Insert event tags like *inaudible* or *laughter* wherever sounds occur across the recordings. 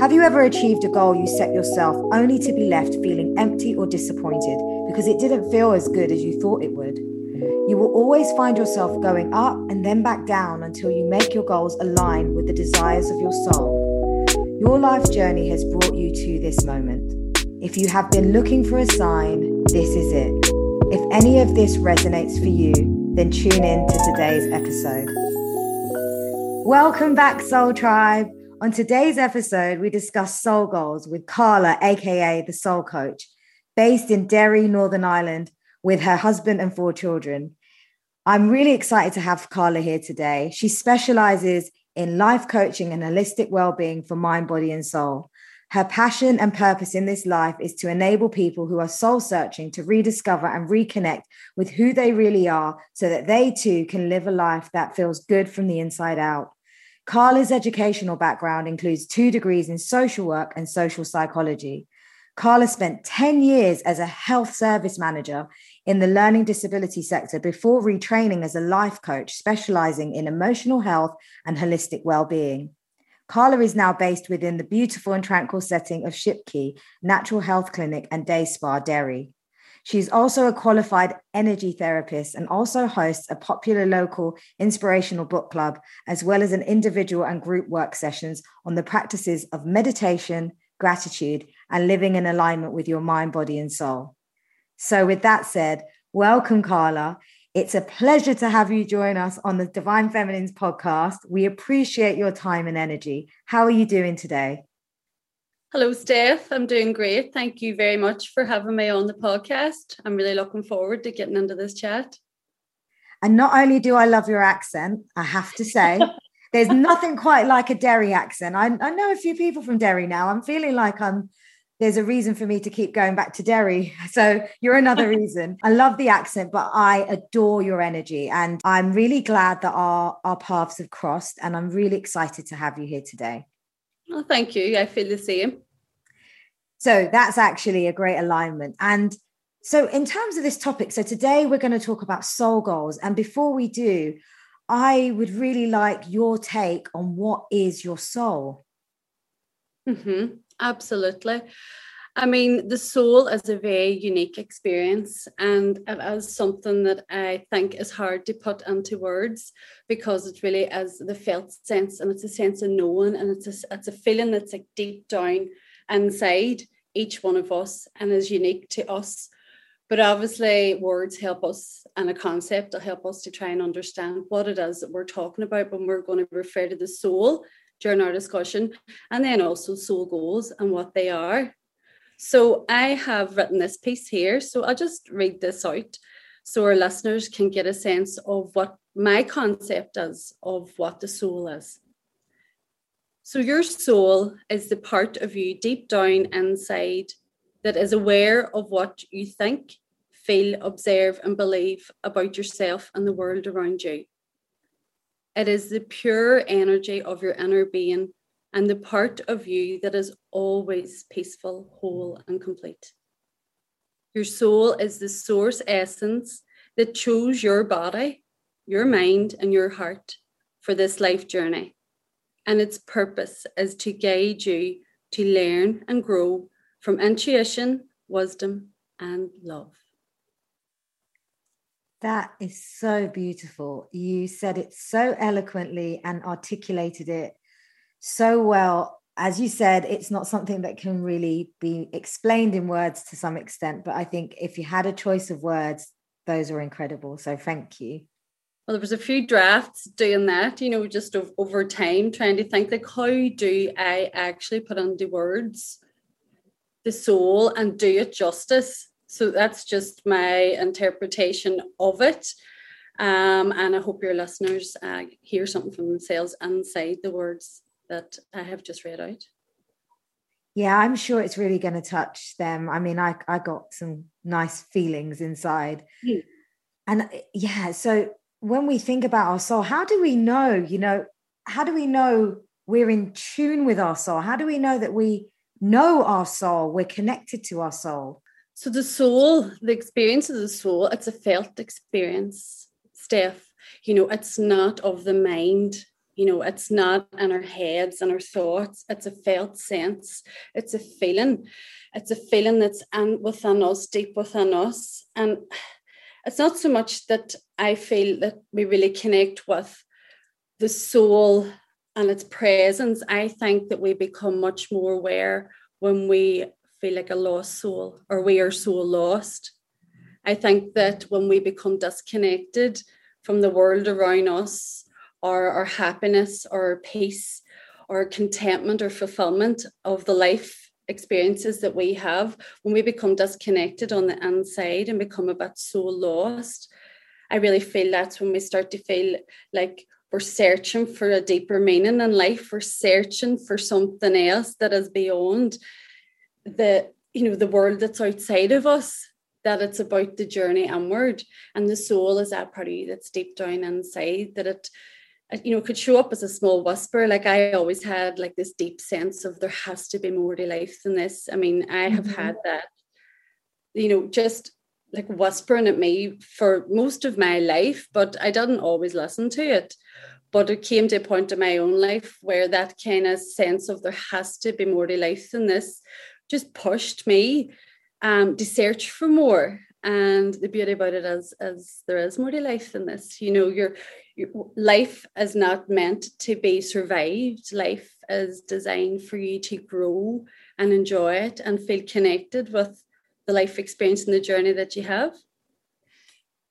Have you ever achieved a goal you set yourself only to be left feeling empty or disappointed because it didn't feel as good as you thought it would? You will always find yourself going up and then back down until you make your goals align with the desires of your soul. Your life journey has brought you to this moment. If you have been looking for a sign, this is it. If any of this resonates for you, then tune in to today's episode. Welcome back, Soul Tribe. On today's episode, we discuss soul goals with Carla, aka the Soul Coach, based in Derry, Northern Ireland, with her husband and four children. I'm really excited to have Carla here today. She specializes in life coaching and holistic well-being for mind, body, and soul. Her passion and purpose in this life is to enable people who are soul searching to rediscover and reconnect with who they really are so that they too can live a life that feels good from the inside out. Carla's educational background includes two degrees in social work and social psychology. Carla spent 10 years as a health service manager in the learning disability sector before retraining as a life coach, specializing in emotional health and holistic well-being. Carla is now based within the beautiful and tranquil setting of Shipquay Natural Health Clinic and Day Spa, Derry. She's also a qualified energy therapist and also hosts a popular local inspirational book club, as well as an individual and group work sessions on the practices of meditation, gratitude, and living in alignment with your mind, body, and soul. So, with that said, welcome, Carla. It's a pleasure to have you join us on the Divine Feminines podcast. We appreciate your time and energy. How are you doing today? Hello, Steph. I'm doing great. Thank you very much for having me on the podcast. I'm really looking forward to getting into this chat. And not only do I love your accent, I have to say, *laughs* there's nothing quite like a Derry accent. I, I know a few people from Derry now. I'm feeling like I'm there's a reason for me to keep going back to Derry. *laughs* So you're another *laughs* reason. I love the accent, but I adore your energy. And I'm really glad that our, our paths have crossed. And I'm really excited to have you here today. Oh, thank you. I feel the same. So that's actually a great alignment. And so, in terms of this topic, so today we're going to talk about soul goals. And before we do, I would really like your take on what is your soul. Mm-hmm. Absolutely. I mean, the soul is a very unique experience, and it is something that I think is hard to put into words because it really is the felt sense, and it's a sense of knowing, and it's a, it's a feeling that's like deep down inside each one of us and is unique to us. But obviously, words help us, and a concept will help us to try and understand what it is that we're talking about when we're going to refer to the soul during our discussion, and then also soul goals and what they are. So I have written this piece here. So I'll just read this out so our listeners can get a sense of what my concept is of what the soul is. So your soul is the part of you deep down inside that is aware of what you think, feel, observe, and believe about yourself and the world around you. It is the pure energy of your inner being and the part of you that is always peaceful, whole, and complete. Your soul is the source essence that chose your body, your mind, and your heart for this life journey. And its purpose is to guide you to learn and grow from intuition, wisdom, and love. That is so beautiful. You said it so eloquently and articulated it so well. As you said, it's not something that can really be explained in words to some extent, but I think if you had a choice of words, those are incredible. So thank you. Well, there was a few drafts doing that, you know, just over time, trying to think like, how do I actually put into words the soul and do it justice? So that's just my interpretation of it. Um, and I hope your listeners uh, hear something from themselves inside the words that I have just read out. Yeah, I'm sure it's really going to touch them. I mean, I, I got some nice feelings inside. Mm. And yeah, so when we think about our soul, how do we know, you know, how do we know we're in tune with our soul? How do we know that we know our soul, we're connected to our soul? So the soul, the experience of the soul, it's a felt experience, Steph. You know, it's not of the mind you know it's not in our heads and our thoughts. It's a felt sense. It's a feeling. It's a feeling that's in within us deep within us. And it's not so much that i feel that we really connect with the soul and its presence. I think that we become much more aware when we feel like a lost soul or we are so lost. I think that when we become disconnected from the world around us our happiness or peace or contentment or fulfillment of the life experiences that we have when we become disconnected on the inside and become a bit so lost i really feel that's when we start to feel like we're searching for a deeper meaning in life. We're searching for something else that is beyond the you know the world that's outside of us that it's about the journey inward. And the soul is that part of you that's deep down inside that it you know could show up as a small whisper. Like i always had like this deep sense of there has to be more to life than this. I mean i have mm-hmm. had that you know just like whispering at me for most of my life but i didn't always listen to it. But it came to a point in my own life where that kind of sense of there has to be more to life than this just pushed me um, to search for more. And the beauty about it is is there is more to life than this. You know your, your life is not meant to be survived. Life is designed for you to grow and enjoy it and feel connected with the life experience and the journey that you have.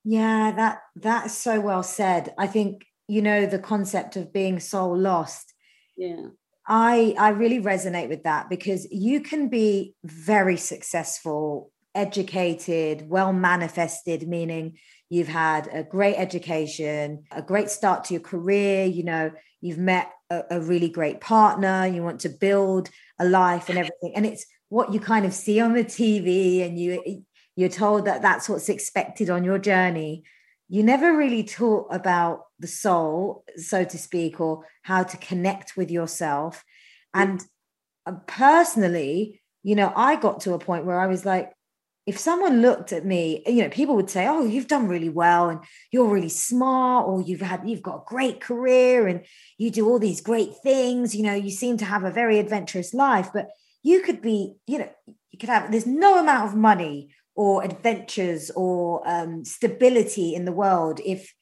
Yeah that that's so well said. I think you know the concept of being soul lost. Yeah. I i really resonate with that because you can be very successful educated, well manifested, meaning you've had a great education, a great start to your career, you know, you've met a, a, really great partner, you want to build a life and everything. And it's what you kind of see on the TV and you you're told that that's what's expected on your journey. You never really taught about the soul, so to speak, or how to connect with yourself. And uh, personally, you know, I got to a point where I was like, if someone looked at me, you know, people would say, "Oh, you've done really well, and you're really smart, or you've had you've got a great career, and you do all these great things. You know, you seem to have a very adventurous life, but you could be, you know, you could have. There's no amount of money or adventures or um, stability in the world if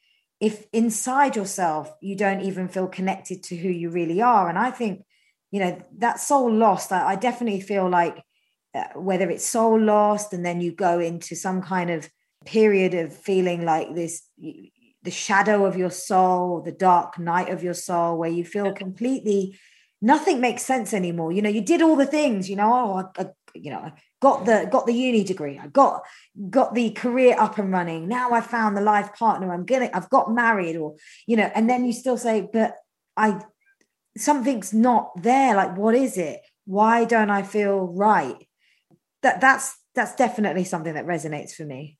if inside yourself you don't even feel connected to who you really are. And I think, you know, that soul lost. I, I definitely feel like uh, whether it's soul lost and then you go into some kind of period of feeling like this the shadow of your soul the dark night of your soul where you feel completely nothing makes sense anymore. You know you did all the things you know oh I, I, you know I got the got the uni degree i got got the career up and running. Now i found the life partner i'm gonna i've got married or you know and then you still say but i something's not there. Like what is it? Why don't i feel right that that's that's definitely something that resonates for me.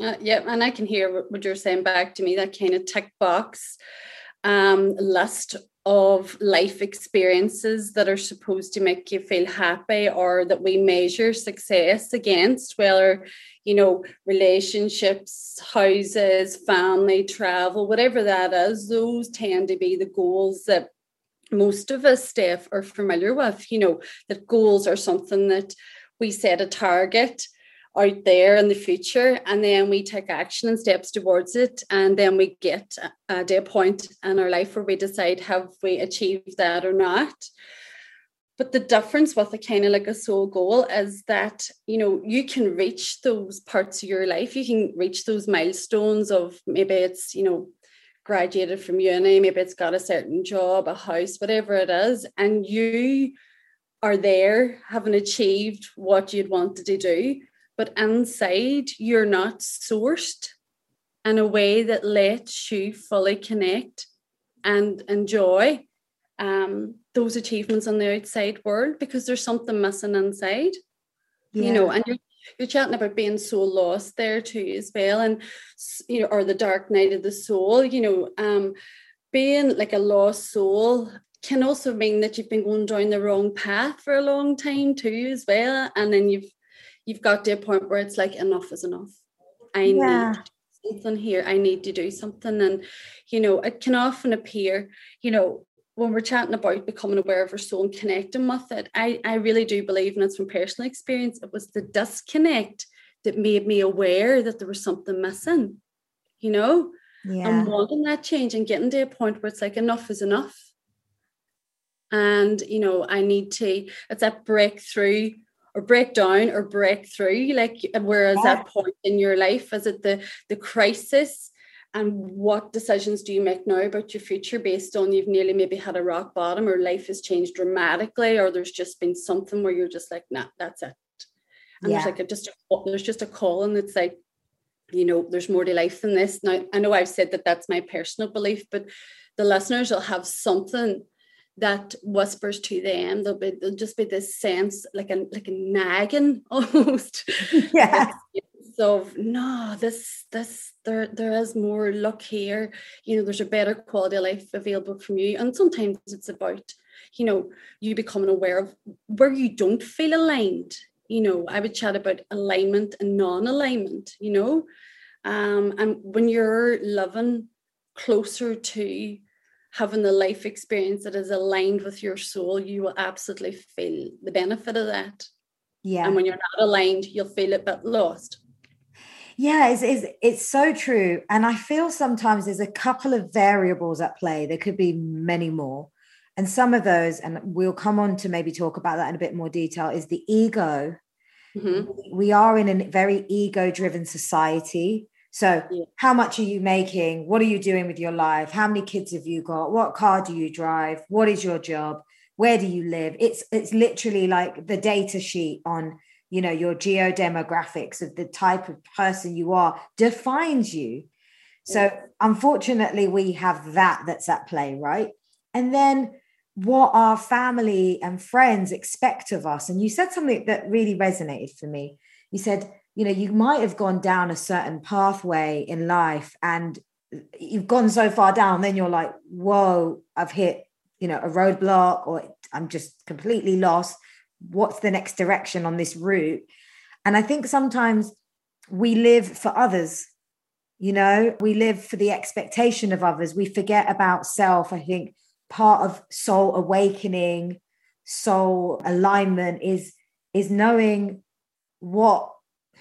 Uh, yeah, and I can hear what you're saying back to me. That kind of tick box um, list of life experiences that are supposed to make you feel happy or that we measure success against, whether, you know, relationships, houses, family, travel, whatever that is, those tend to be the goals that most of us Steph are familiar with, you know, that goals are something that we set a target out there in the future and then we take action and steps towards it and then we get a point in our life where we decide have we achieved that or not. But the difference with a kind of like a soul goal is that you know you can reach those parts of your life you can reach those milestones of maybe it's you know graduated from uni maybe it's got a certain job a house whatever it is and you are there, having achieved what you'd wanted to do, but inside you're not sourced in a way that lets you fully connect and enjoy um, those achievements on the outside world because there's something missing inside. Yeah. You know, and you're you're chatting about being so lost there too as well, and you know, or the dark night of the soul. You know, um, being like a lost soul can also mean that you've been going down the wrong path for a long time too as well and then you've you've got to a point where it's like enough is enough i yeah. need something here. I need to do something. And, you know, it can often appear, you know, when we're chatting about becoming aware of our soul and connecting with it, I, I really do believe, and it's from personal experience, it was the disconnect that made me aware that there was something missing, you know? Yeah. And wanting that change and getting to a point where it's like enough is enough. And, you know, I need to, it's that breakthrough or break down or breakthrough. Like, whereas yeah. that point in your life, is it the the crisis? And what decisions do you make now about your future based on you've nearly maybe had a rock bottom or life has changed dramatically, or there's just been something where you're just like, nah, that's it. And yeah. there's like a, just a, there's just a calling that's like, you know, there's more to life than this. Now I know I've said that that's my personal belief, but the listeners will have something that whispers to them. There'll be there'll just be this sense like a like a nagging *laughs* almost. *laughs* Yeah. of no, this this there there is more luck here. You know, there's a better quality of life available from you. And sometimes it's about, you know, you becoming aware of where you don't feel aligned. You know, I would chat about alignment and non-alignment, you know. Um, and when you're living closer to having the life experience that is aligned with your soul, you will absolutely feel the benefit of that. Yeah. And when you're not aligned, you'll feel a bit lost. Yeah, it's, it's, it's so true. And I feel sometimes there's a couple of variables at play. There could be many more. And some of those, and we'll come on to maybe talk about that in a bit more detail, is the ego. Mm-hmm. We are in a very ego driven society. So, yeah. how much are you making? What are you doing with your life? How many kids have you got? What car do you drive? What is your job? Where do you live? It's it's literally like the data sheet on you know your geodemographics of the type of person you are defines you. So, unfortunately, we have that that's at play, right? And then what our family and friends expect of us. And you said something that really resonated for me. You said you know you might have gone down a certain pathway in life and you've gone so far down then you're like whoa i've hit you know a roadblock or i'm just completely lost. What's the next direction on this route? And i think sometimes we live for others you know we live for the expectation of others. We forget about self. I think part of soul awakening soul alignment is is knowing what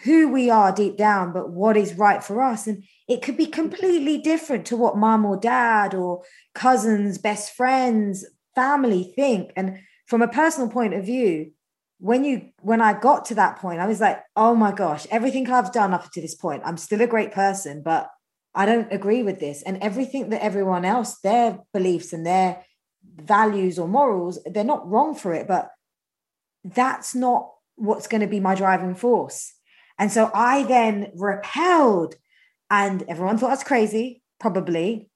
who we are deep down, but what is right for us. And it could be completely different to what mom or dad or cousins, best friends, family think. And from a personal point of view, when you when I got to that point, I was like, oh my gosh, everything I've done up to this point, I'm still a great person, but I don't agree with this. And everything that everyone else, their beliefs and their values or morals, they're not wrong for it, but that's not what's going to be my driving force. And so I then repelled, and everyone thought I was crazy, probably.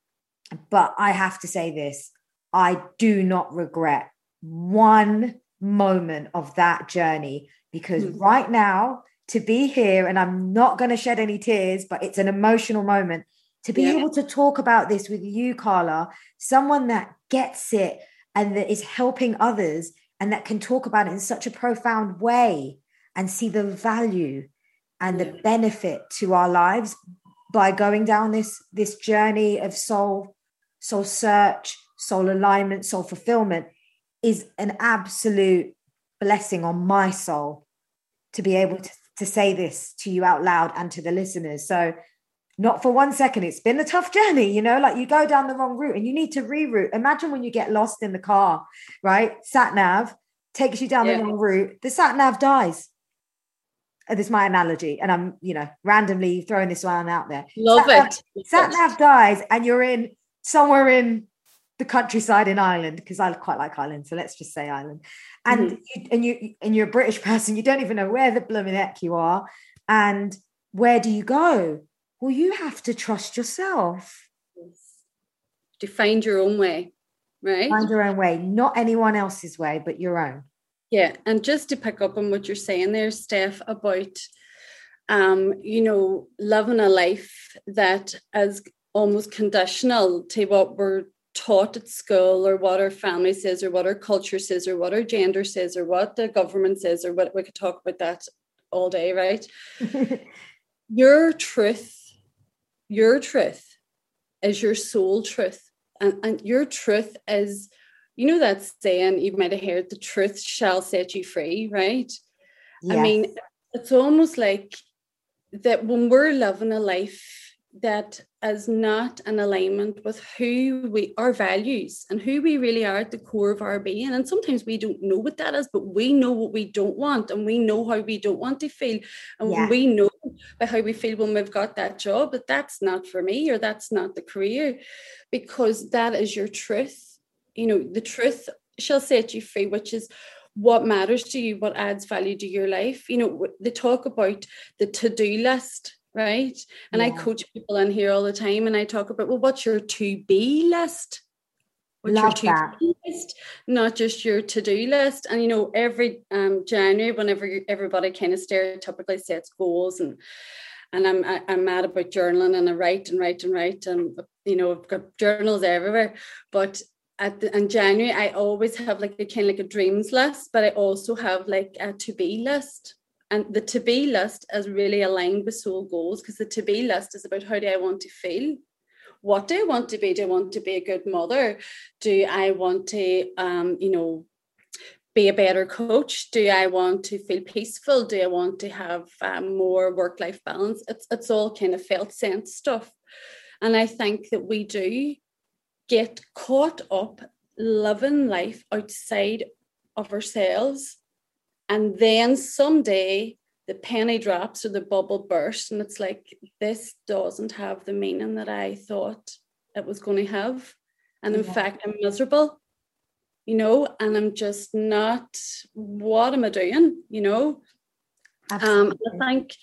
But I have to say this I do not regret one moment of that journey because mm. right now, to be here, and I'm not going to shed any tears, but it's an emotional moment to be yeah. able to talk about this with you, Carla, someone that gets it and that is helping others and that can talk about it in such a profound way and see the value and the benefit to our lives by going down this this journey of soul soul search soul alignment soul fulfillment is an absolute blessing on my soul to be able to, to say this to you out loud and to the listeners. So not for one second it's been a tough journey you know like you go down the wrong route and you need to reroute. Imagine when you get lost in the car right? Sat nav takes you down yeah. the wrong route. The sat nav dies this is my analogy, and I'm, you know, randomly throwing this one out there. Love sat it. Sat nav dies, and you're in somewhere in the countryside in Ireland because I quite like Ireland, so let's just say Ireland. And mm-hmm. you, and you and you're a British *laughs* person, you don't even know where the blooming heck you are, and where do you go? Well, you have to trust yourself. To find your own way, right? Find your own way, not anyone else's way, but your own. Yeah, and just to pick up on what you're saying there, Steph, about um, you know, living a life that is almost conditional to what we're taught at school or what our family says or what our culture says or what our gender says or what the government says or what we could talk about that all day, right? *laughs* your truth your truth is your soul truth. And, and your truth is, you know, that saying you might have heard the truth shall set you free, right? Yes. I mean, it's almost like that when we're living a life that is not in alignment with who we our values and who we really are at the core of our being and sometimes we don't know what that is but we know what we don't want and we know how we don't want to feel and yeah. we know by how we feel when we've got that job but that's not for me or that's not the career because that is your truth you know the truth shall set you free which is what matters to you what adds value to your life you know they talk about the to-do list right? And yeah. I coach people in here all the time and I talk about, well, what's your to be list? What's Love your to be list? Not just your to do list. And, you know, every um, January, whenever everybody kind of stereotypically sets goals and and I'm I, am i am mad about journaling and I write and write and write and you know I've got journals everywhere. But at the, in January I always have like a kind of like a dreams list, but I also have like a to be list. And the to be list is really aligned with soul goals because the to be list is about how do I want to feel? What do I want to be? Do I want to be a good mother? Do I want to, um, you know, be a better coach? Do I want to feel peaceful? Do I want to have um, more work life balance? It's, it's all kind of felt sense stuff. And I think that we do get caught up loving life outside of ourselves and then someday the penny drops or the bubble bursts, and it's like, this doesn't have the meaning that I thought it was going to have. And in yeah. fact, I'm miserable, you know, and I'm just not, what am I doing, you know? Um, I think,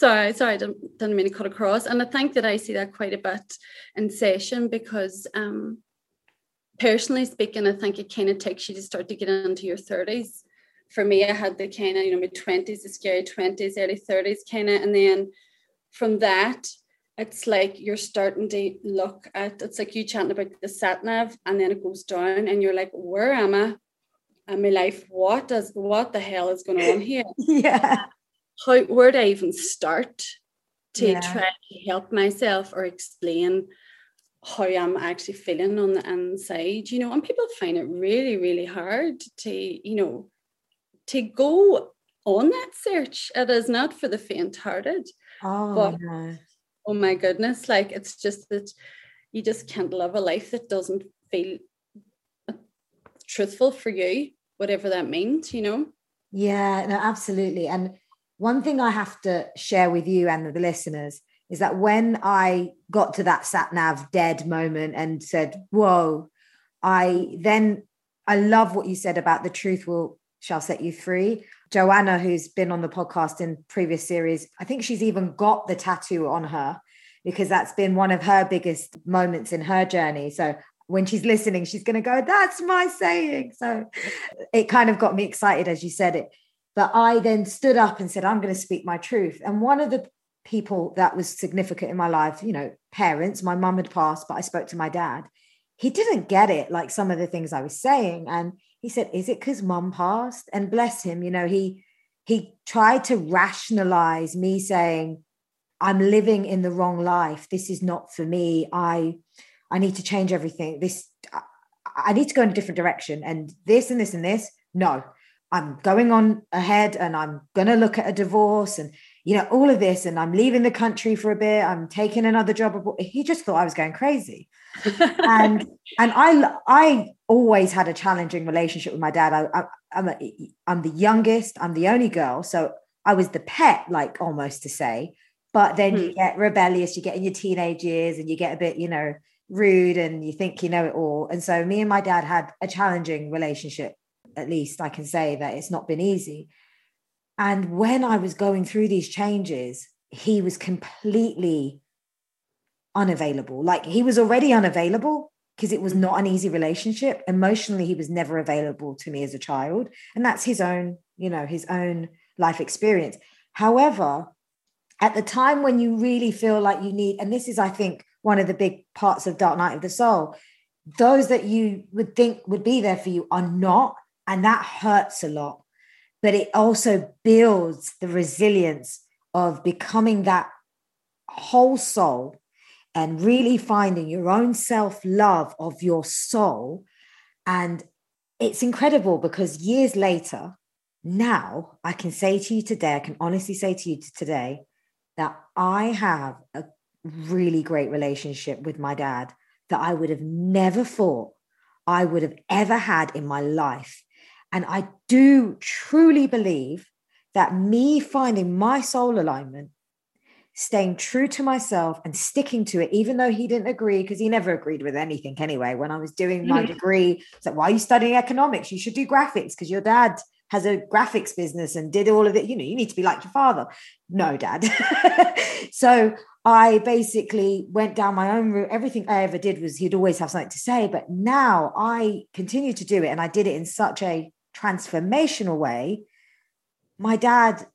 sorry, sorry, I didn't, didn't mean to cut across. And I think that I see that quite a bit in session because um, personally speaking, I think it kind of takes you to start to get into your 30s for me, I had the kind of, you know, mid 20s, the scary 20s, early 30s kind of. And then from that, it's like you're starting to look at it's like you chatting about the sat nav and then it goes down and you're like, where am I? And my life, what does what the hell is going on here? *laughs* yeah. How where do I even start to yeah. try to help myself or explain how I'm actually feeling on the inside, you know, and people find it really, really hard to, you know, to go on that search. It is not for the faint-hearted. Oh, but, no. oh my goodness! Like it's just that you just can't live a life that doesn't feel uh, truthful for you, whatever that means. You know. Yeah, no, absolutely. And one thing I have to share with you and the listeners is that when I got to that sat nav dead moment and said, "Whoa," I then I love what you said about the truth will shall set you free. Joanna, who's been on the podcast in previous series, I think she's even got the tattoo on her because that's been one of her biggest moments in her journey. So when she's listening, she's going to go, That's my saying. So it kind of got me excited as you said it. But I then stood up and said, I'm going to speak my truth. And one of the people that was significant in my life, you know, parents, my mum had passed, but I spoke to my dad. He didn't get it, like some of the things I was saying. And he said, Is it because mum passed? And bless him, you know, he he tried to rationalize me saying, I'm living in the wrong life. This is not for me. I I need to change everything. This I, I need to go in a different direction. And this and this and this. No, I'm going on ahead and I'm gonna look at a divorce and you know all of this and i'm leaving the country for a bit i'm taking another job he just thought i was going crazy. And *laughs* and i i always had a challenging relationship with my dad. I, I i'm a, i'm the youngest i'm the only girl so i was the pet like almost to say. But then hmm. you get rebellious you get in your teenage years and you get a bit you know rude and you think you know it all. And so me and my dad had a challenging relationship at least i can say that it's not been easy and when I was going through these changes, he was completely unavailable. Like he was already unavailable because it was not an easy relationship. Emotionally, he was never available to me as a child. And that's his own, you know, his own life experience. However, at the time when you really feel like you need, and this is, I think, one of the big parts of Dark Night of the Soul, those that you would think would be there for you are not. And that hurts a lot but it also builds the resilience of becoming that whole soul and really finding your own self love of your soul. And it's incredible because years later, now I can say to you today, I can honestly say to you today that I have a really great relationship with my dad that I would have never thought I would have ever had in my life. And I do truly believe that me finding my soul alignment, staying true to myself and sticking to it, even though he didn't agree, because he never agreed with anything anyway. When I was doing my mm-hmm. degree, it's like, why are you studying economics? You should do graphics because your dad has a graphics business and did all of it. You know, you need to be like your father. No, dad. *laughs* so I basically went down my own route. Everything I ever did was he'd always have something to say, but now I continue to do it. And I did it in such a transformational way. My dad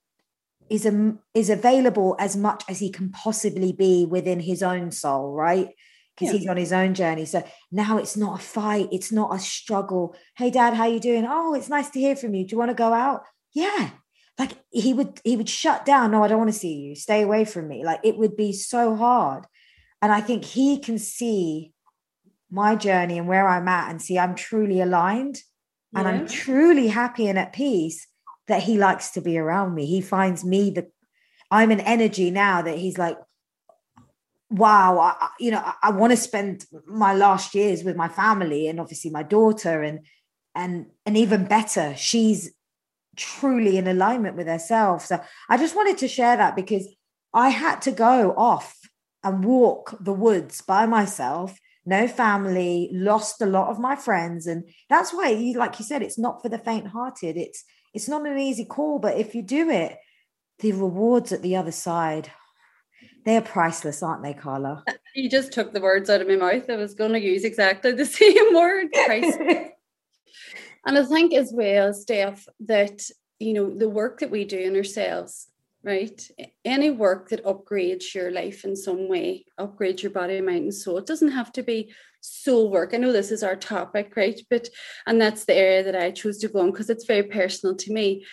is a, is available as much as he can possibly be within his own soul, right? because yeah. he's on his own journey. So now it's not a fight, it's not a struggle. Hey dad, how you doing? Oh, it's nice to hear from you. Do you want to go out? Yeah. Like he would he would shut down. No, I don't want to see you. Stay away from me. Like it would be so hard. And I think he can see my journey and where I'm at and see I'm truly aligned yeah. and I'm truly happy and at peace that he likes to be around me. He finds me the I'm an energy now that he's like, wow, I, you know, I, I want to spend my last years with my family and obviously my daughter and and and even better, she's truly in alignment with herself. So I just wanted to share that because I had to go off and walk the woods by myself, no family, lost a lot of my friends. And that's why, you like you said, it's not for the faint hearted. It's it's not an easy call, but if you do it, the rewards at the other side, they're priceless, aren't they, Carla? *laughs* You just took the words out of my mouth. I was going to use exactly the *laughs* same word, priceless. *laughs* and I think as well, Steph, that you know the work that we do in ourselves, right? Any work that upgrades your life in some way, upgrades your body, mind, and soul. It doesn't have to be soul work. I know this is our topic, right? But and that's the area that I chose to go on because it's very personal to me.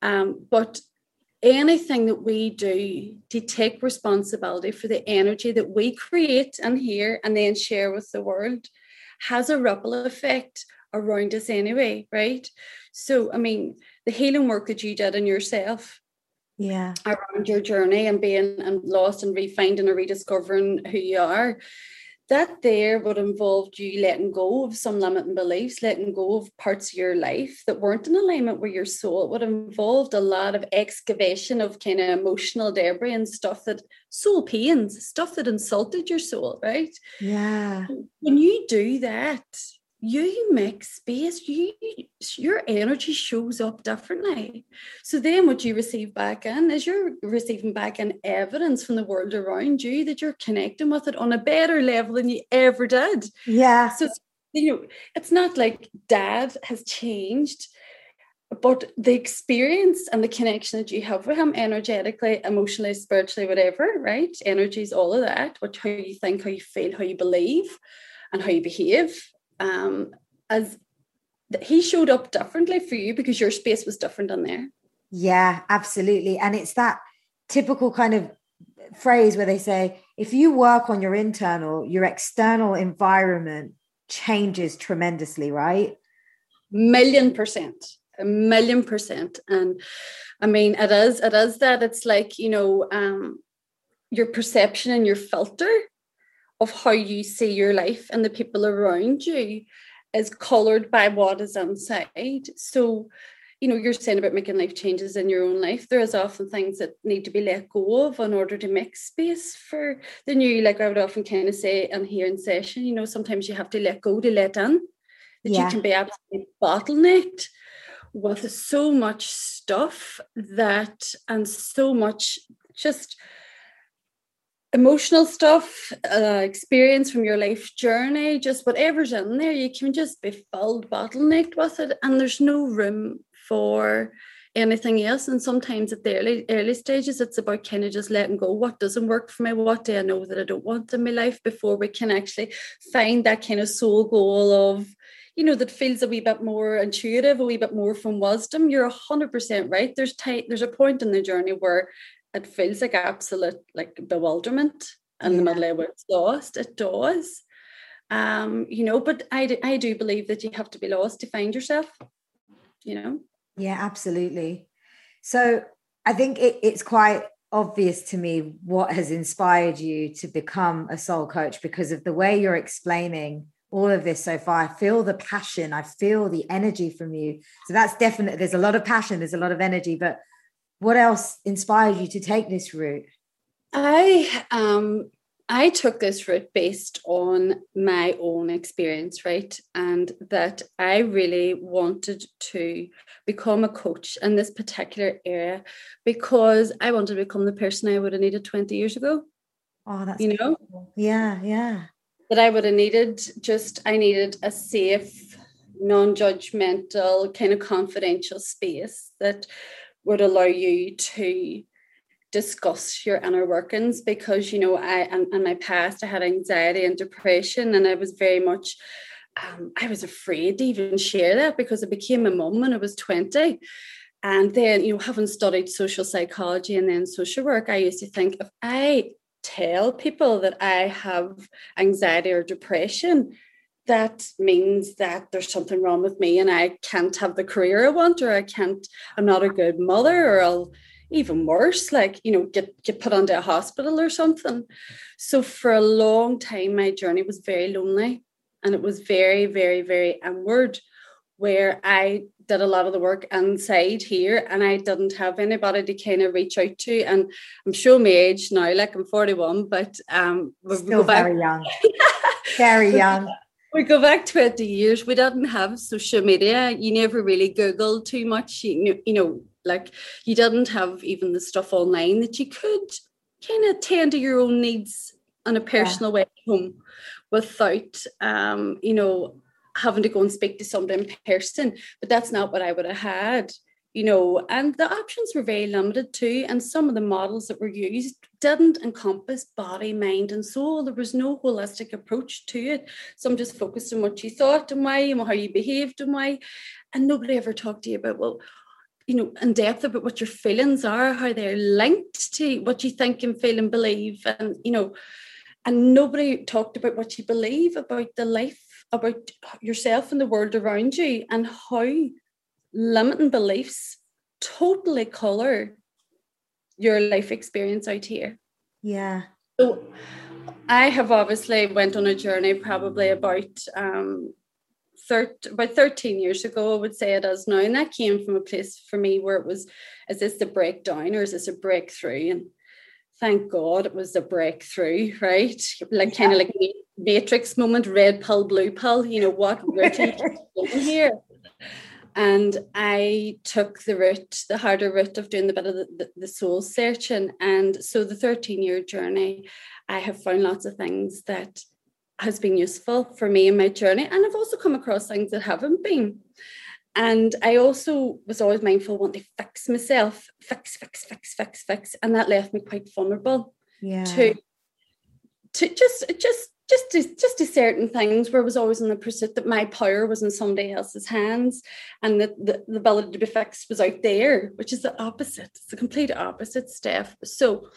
Um, but anything that we do to take responsibility for the energy that we create and hear and then share with the world has a ripple effect around us anyway, right? So, I mean, the healing work that you did in yourself, yeah, around your journey and being and lost and refinding or rediscovering who you are, that there would involve you letting go of some limiting beliefs, letting go of parts of your life that weren't in alignment with your soul. It would have involved a lot of excavation of kind of emotional debris and stuff that soul pains, stuff that insulted your soul, right? Yeah. When you do that, you make space. You your energy shows up differently. So then what you receive back in? Is you're receiving back in evidence from the world around you that you're connecting with it on a better level than you ever did. Yeah. So you know it's not like dad has changed but the experience and the connection that you have with him energetically emotionally spiritually whatever right? Energy is all of that what how you think how you feel how you believe and how you behave um, as he showed up differently for you because your space was different on there. Yeah, absolutely. And it's that typical kind of phrase where they say, if you work on your internal, your external environment changes tremendously, right? Million percent. A million percent. And I mean, it is, it is that it's like, you know, um, your perception and your filter of how you see your life and the people around you is colored by what is inside. So, you know, you're saying about making life changes in your own life. There is often things that need to be let go of in order to make space for the new. Like I would often kind of say and here in session, you know, sometimes you have to let go to let in. That yeah. you can be absolutely bottlenecked with so much stuff that and so much just emotional stuff, uh, experience from your life journey, just whatever's in there, you can just be filled, bottlenecked with it, and there's no room for anything else. And sometimes at the early early stages, it's about kind of just letting go. What doesn't work for me? What do I know that I don't want in my life before we can actually find that kind of soul goal of you know that feels a wee bit more intuitive a wee bit more from wisdom you're 100% right there's t- there's a point in the journey where it feels like absolute like bewilderment in the middle of where it's lost. It does. Um, you know, but I, do, I do believe that you have to be lost to find yourself, you know? Yeah, absolutely. So I think it, it's quite obvious to me what has inspired you to become a soul coach because of the way you're explaining all of this so far. I feel the passion, I feel the energy from you. So that's definitely, there's a lot of passion, there's a lot of energy, but what else inspired you to take this route? I um I took this route based on my own experience, right? And that I really wanted to become a coach in this particular area because I wanted to become the person I would have needed 20 years ago. Oh, that's you know? Yeah, yeah. That I would have needed just I needed a safe, non-judgmental, kind of confidential space that would allow you to discuss your inner workings because you know I and in my past I had anxiety and depression and I was very much um, I was afraid to even share that because I became a mum when I was 20 and then you know having studied social psychology and then social work I used to think if I tell people that I have anxiety or depression that means that there's something wrong with me and I can't have the career I want or I can't I'm not a good mother or I'll even worse, like, you know, get, get put onto a hospital or something. So for a long time, my journey was very lonely and it was very, very, very inward where I did a lot of the work inside here and I didn't have anybody to kind of reach out to. And I'm showing my age now, like I'm 41, but um still *laughs* very young. very young. We go back 20 years. We didn't have social media. You never really Googled too much. You, you know, like you didn't have even the stuff online that you could kind of tend to your own needs on a personal yeah. way home without um, you know, having to go and speak to somebody in person. But that's not what I would have had you know, and the options were very limited too. And some of the models that were used didn't encompass body, mind, and soul. There was no holistic approach to it. Some just focused on what you thought and why, and how you behaved and why. And nobody ever talked to you about, well, you know, in depth about what your feelings are, how they're linked to what you think and feel and believe. And, you know, and nobody talked about what you believe about the life, about yourself and the world around you, and how limiting beliefs totally color your life experience out here. Yeah. So I have obviously went on a journey probably about um, thir- about 13 years ago, I would say it is now. And that came from a place for me where it was, is this the breakdown or is this a breakthrough? And thank God it was a breakthrough, right? Like yeah. kind of like matrix moment, red pill, blue pill, you know, what really *laughs* here? And I took the route, the harder route of doing the bit of the, the, the soul searching. And so the 13 year journey, I have found lots of things that has been useful for me in my journey. And I've also come across things that haven't been. And I also was always mindful, want to fix myself, fix, fix, fix, fix, fix. And that left me quite vulnerable yeah. to to just just just to, just to certain things where I was always in the pursuit that my power was in somebody else's hands and that the, the ability to be fixed was out there, which is the opposite. It's the complete opposite, Steph. So,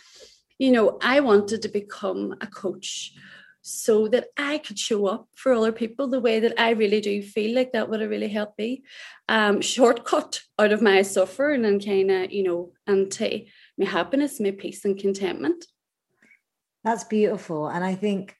you know, I wanted to become a coach so that I could show up for other people the way that I really do feel like that would have really helped me. Um, shortcut out of my suffering and kind of, you know, into my happiness, my peace and contentment. That's beautiful. And I think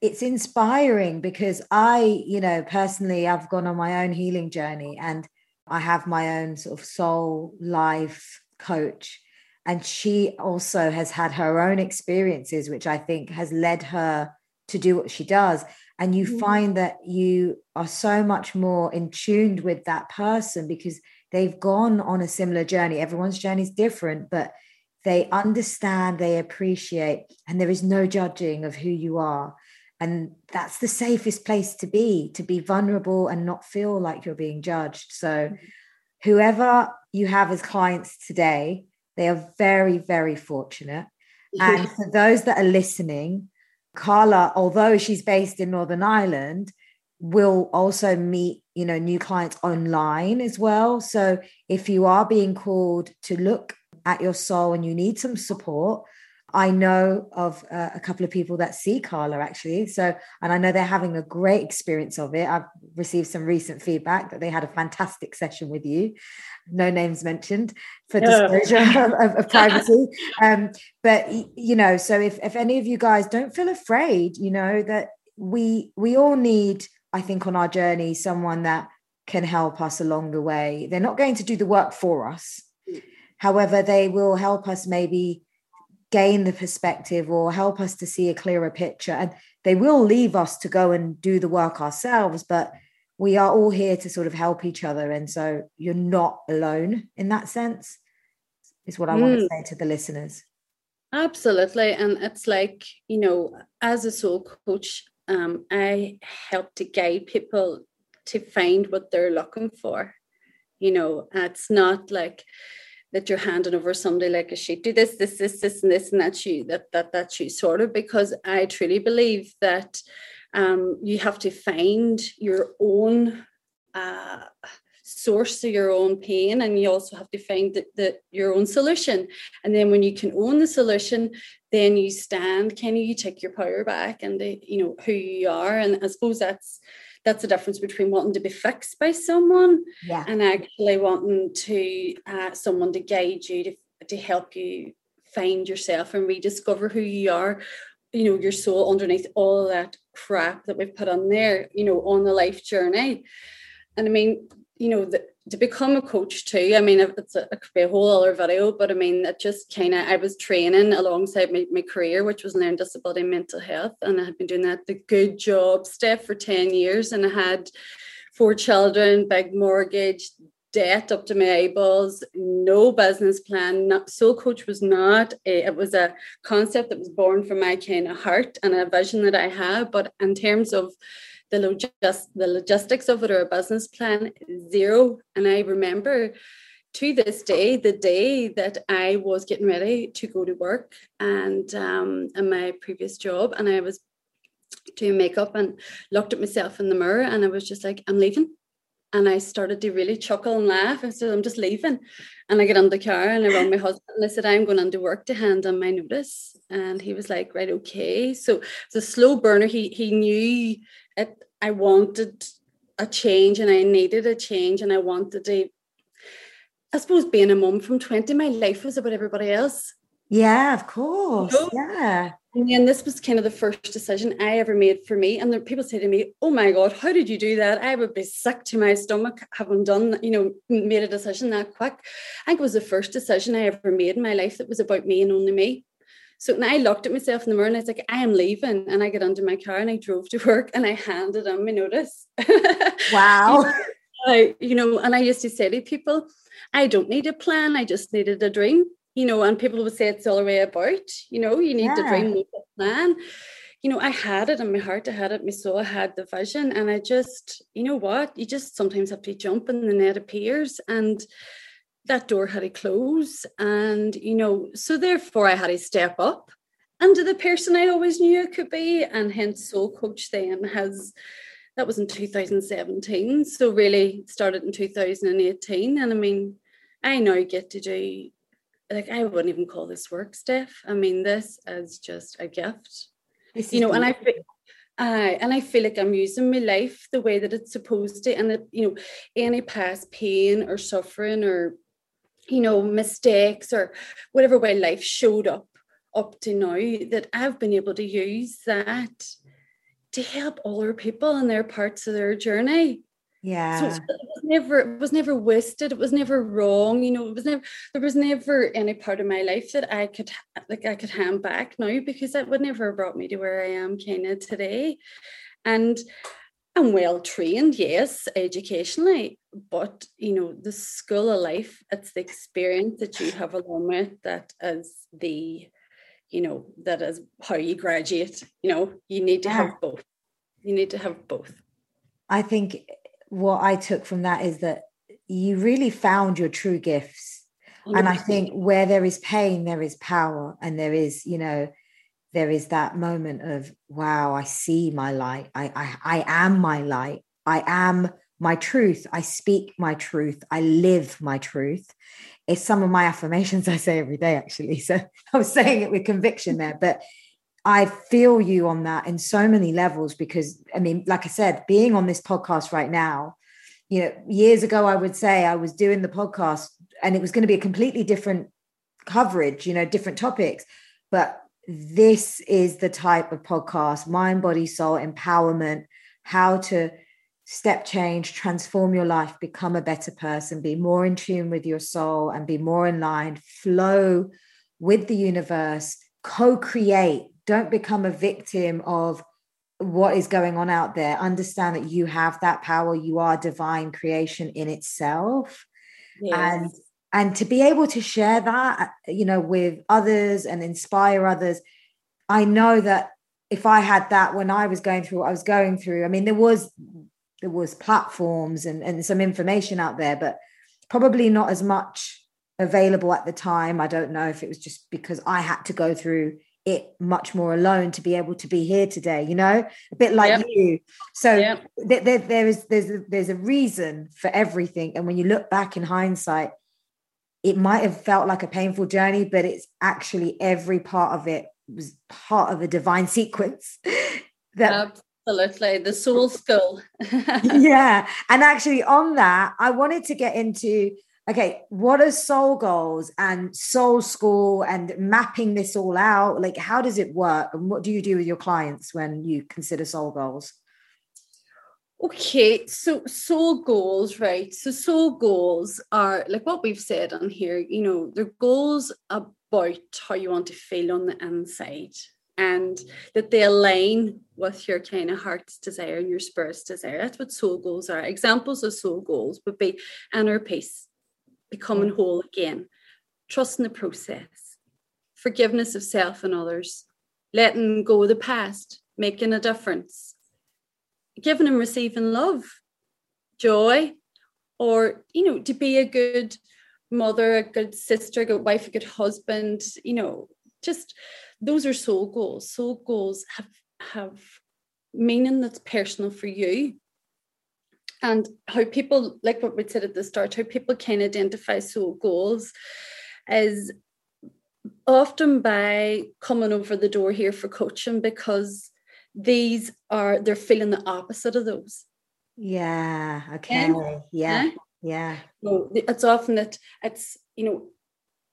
it's inspiring because I, you know, personally, I've gone on my own healing journey and I have my own sort of soul life coach. And she also has had her own experiences which i think has led her to do what she does. And you mm-hmm. find that you are so much more in tuned with that person because they've gone on a similar journey. Everyone's journey is different but they understand they appreciate and there is no judging of who you are and that's the safest place to be to be vulnerable and not feel like you're being judged so mm-hmm. whoever you have as clients today they are very, very fortunate. And for those that are listening, Carla, although she's based in Northern Ireland, will also meet, you know, new clients online as well. So if you are being called to look at your soul and you need some support, I know of uh, a couple of people that see Carla actually. So, and I know they're having a great experience of it. I've received some recent feedback that they had a fantastic session with you. No names mentioned for disclosure *laughs* of, of, of, *laughs* privacy. Um, but you know, so if if any of you guys don't feel afraid, you know that we we all need, I think, on our journey, someone that can help us along the way. They're not going to do the work for us. Mm. However, they will help us maybe gain the perspective or help us to see a clearer picture. And they will leave us to go and do the work ourselves, but we are all here to sort of help each other. And so you're not alone in that sense, is what I mm. want to say to the listeners. Absolutely. And it's like, you know, as a soul coach, um, I help to guide people to find what they're looking for. You know, it's not like, that you're handing over somebody like a sheet do this this this this and this and that's you that that that's you sort of because i truly believe that um, you have to find your own uh, source of your own pain and you also have to find the, the, your own solution. And then when you can own the solution then you stand can you take your power back and the, you know who you are. And i suppose that's that's the difference between wanting to be fixed by someone yeah. and actually wanting to uh, someone to guide you to, to help you find yourself and rediscover who you are you know your soul underneath all that crap that we've put on there you know on the life journey and i mean you know the, to become a coach too. I mean, it's a, it could be a whole other video, but I mean, it just kind of, I was training alongside my, my career, which was learning disability and mental health. And I had been doing that the good job stuff for 10 years. And I had four children, big mortgage, debt up to my eyeballs, no business plan. Not, Soul Coach was not, a, it was a concept that was born from my kind of heart and a vision that I had. But in terms of the, logis- the logistics of it or a business plan, zero. And I remember to this day, the day that I was getting ready to go to work and um, in my previous job, and I was doing makeup and looked at myself in the mirror, and I was just like, I'm leaving. And I started to really chuckle and laugh. I said, I'm just leaving. And I get on the car and I rang my husband and I said, I'm going into work to hand on my notice. And he was like, right, okay. So it's a slow burner. He he knew it I wanted a change and I needed a change and I wanted to I suppose being a mum from 20, my life was about everybody else. Yeah, of course. You know? Yeah. And then this was kind of the first decision I ever made for me. And people say to me, Oh my God, how did you do that? I would be sick to my stomach having done, you know, made a decision that quick. I think it was the first decision I ever made in my life that was about me and only me. So when I looked at myself in the mirror and I was like, I am leaving. And I got under my car and I drove to work and I handed him my notice. *laughs* Wow. *laughs* You know, and I used to say to people, I don't need a plan, I just needed a dream. You know, and people would say it's all the way about, you know, you need yeah. the dream, the plan. You know, I had it in my heart, I had it, my soul, I had the vision. And I just, you know what, you just sometimes have to jump and the net appears. And that door had to close. And, you know, so therefore I had to step up into the person I always knew I could be. And hence Soul Coach then has that was in 2017. So really started in 2018. And I mean, I now get to do like I wouldn't even call this work, Steph. I mean, this is just a gift. You know, and I feel uh, and I feel like I'm using my life the way that it's supposed to, and that you know, any past pain or suffering or you know, mistakes or whatever way life showed up up to now, that I've been able to use that to help other people in their parts of their journey. Yeah. So it was never it was never wasted. It was never wrong. You know, it was never there was never any part of my life that I could like I could hand back now because that would never have brought me to where I am kind of today. And I'm well trained, yes, educationally, but you know, the school of life, it's the experience that you have along with that is the, you know, that is how you graduate. You know, you need to yeah. have both. You need to have both. I think what I took from that is that you really found your true gifts. 100%. And I think where there is pain, there is power, and there is, you know, there is that moment of wow i see my light I, I i am my light i am my truth. I speak my truth. I live my truth. It's some of my affirmations *laughs* I say every day, actually. So *laughs* I was saying it with conviction there, but I feel you on that in so many levels because, I mean, like I said, being on this podcast right now, you know, years ago, I would say I was doing the podcast and it was going to be a completely different coverage, you know, different topics. But this is the type of podcast mind, body, soul, empowerment, how to step change, transform your life, become a better person, be more in tune with your soul, and be more in line, flow with the universe, co create. Don't become a victim of what is going on out there. Understand that you have that power. You are divine creation in itself. Yes. And and to be able to share that you know with others and inspire others i know that if i had that when i was going through what i was going through i mean there was there was platforms and, and some information out there but probably not as much available at the time i don't know if it was just because i had to go through it much more alone to be able to be here today you know a bit like yep. you so yep. there, there, there is there's a, there's a reason for everything and when you look back in hindsight it might have felt like a painful journey, but it's actually every part of it was part of a divine *laughs* sequence. that Absolutely, the soul school. *laughs* yeah. And actually, on that, I wanted to get into okay, what are soul goals and soul school and mapping this all out? Like, how does it work? And what do you do with your clients when you consider soul goals? Okay, so soul goals, right? So soul goals are like what we've said on here, you know, they're goals about how you want to feel on the inside and that they align with your kind of heart's desire and your spirit's desire. That's what soul goals are. Examples of soul goals would be inner peace, becoming whole again, trusting the process, forgiveness of self and others, letting go of the past, making a difference giving and receiving love, joy, or, you know, to be a good mother, a good sister, a good wife, a good husband, you know, just those are soul goals. Soul goals have have meaning that's personal for you. And how people, like what we said at the start, how people can identify soul goals is often by coming over the door here for coaching because these are they're feeling the opposite of those yeah okay yeah yeah, yeah. So it's often that it's you know